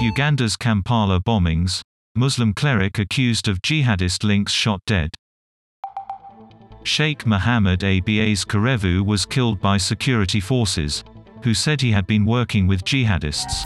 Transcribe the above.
Uganda's Kampala bombings. Muslim cleric accused of jihadist links shot dead. Sheikh Mohammed Abbas Kirevu was killed by security forces, who said he had been working with jihadists.